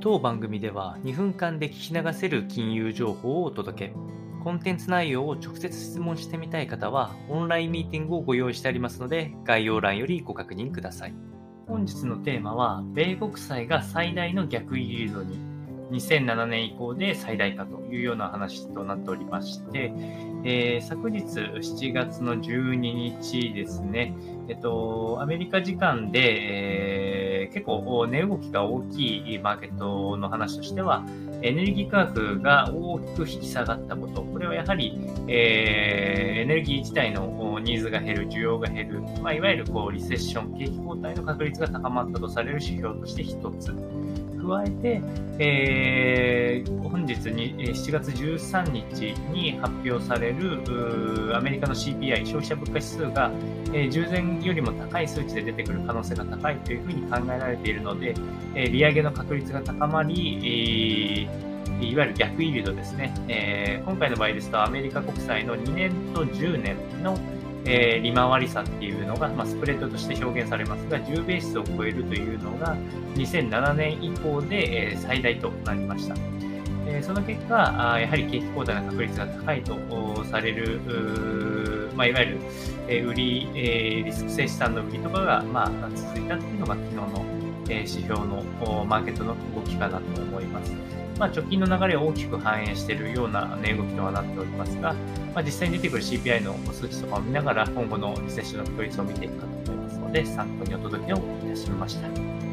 当番組では2分間で聞き流せる金融情報をお届け。コンテンツ内容を直接質問してみたい方は、オンラインミーティングをご用意してありますので、概要欄よりご確認ください。本日のテーマは、米国債が最大の逆イールドに、2007年以降で最大化というような話となっておりまして、えー、昨日7月の12日ですね、えっと、アメリカ時間で、えー、構値動きが大きいマーケットの話としては、エネルギー価格が大きく引き下がったこと、これはやはり、えー、エネルギー自体のニーズが減る、需要が減る、まあ、いわゆるこうリセッション、景気後退の確率が高まったとされる指標として1つ。加えて、えー、本日に7月13日に発表されるアメリカの CPI 消費者物価指数が、従前よりも高い数値で出てくる可能性が高いというふうに考えられているので、利上げの確率が高まり、いわゆる逆イールドですね、え、今回の場合ですと、アメリカ国債の2年と10年の、えー、利回り差っていうのが、まあ、スプレッドとして表現されますが、10ベースを超えるというのが2007年以降で、えー、最大となりました。え、その結果、あやはり景気後退の確率が高いとされる、まあ、いわゆる、え、売り、え、リスク性資産の売りとかが、まあ、続いたっていうのが昨日の、え、指標のマーケットの動きかなと思います。まあ、直近の流れを大きく反映しているような値動きとはなっておりますが、まあ、実際に出てくる CPI の数値とかを見ながら、今後のリセッションの確率を見ていくかと思いますので、参考にお届けをいたしました。